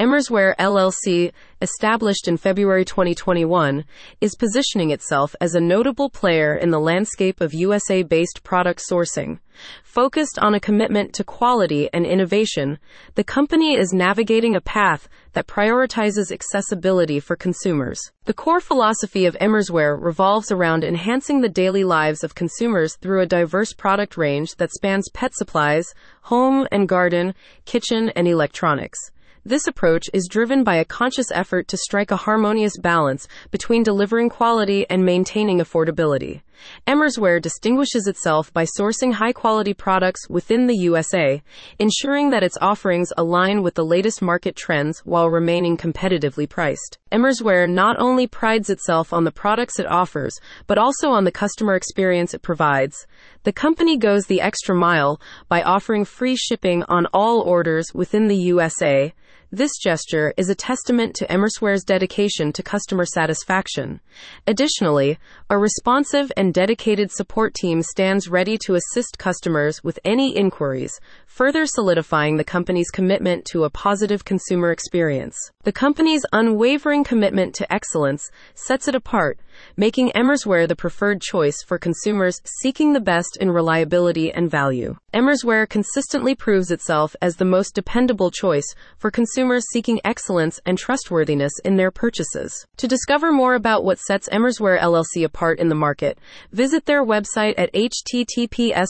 Emersware LLC, established in February 2021, is positioning itself as a notable player in the landscape of USA based product sourcing. Focused on a commitment to quality and innovation, the company is navigating a path that prioritizes accessibility for consumers. The core philosophy of Emersware revolves around enhancing the daily lives of consumers through a diverse product range that spans pet supplies, home and garden, kitchen, and electronics. This approach is driven by a conscious effort to strike a harmonious balance between delivering quality and maintaining affordability. Emersware distinguishes itself by sourcing high quality products within the USA, ensuring that its offerings align with the latest market trends while remaining competitively priced. Emersware not only prides itself on the products it offers, but also on the customer experience it provides. The company goes the extra mile by offering free shipping on all orders within the USA. This gesture is a testament to Emersware's dedication to customer satisfaction. Additionally, a responsive and dedicated support team stands ready to assist customers with any inquiries, further solidifying the company's commitment to a positive consumer experience. The company's unwavering commitment to excellence sets it apart, making Emersware the preferred choice for consumers seeking the best in reliability and value. Emersware consistently proves itself as the most dependable choice for consumers seeking excellence and trustworthiness in their purchases. To discover more about what sets Emersware LLC apart in the market, visit their website at https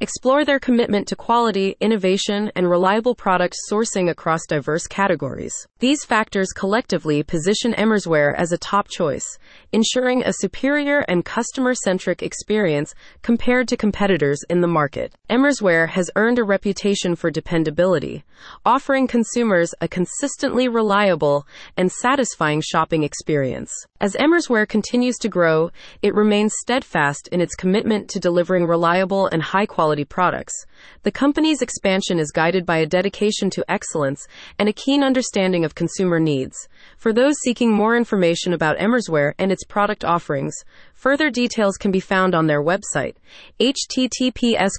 Explore their commitment to quality, innovation, and reliable product sourcing across diverse categories. These factors collectively position Emersware as a top choice, ensuring a superior and customer centric experience compared to competitors in the market. Emersware has earned a reputation for dependability, offering consumers a consistently reliable and satisfying shopping experience. As Emersware continues to grow, it remains steadfast in its commitment to delivering reliable and high quality products. The company's expansion is guided by a dedication to excellence and a keen understanding of consumer needs. For those seeking more information about Emersware and its product offerings, further details can be found on their website, https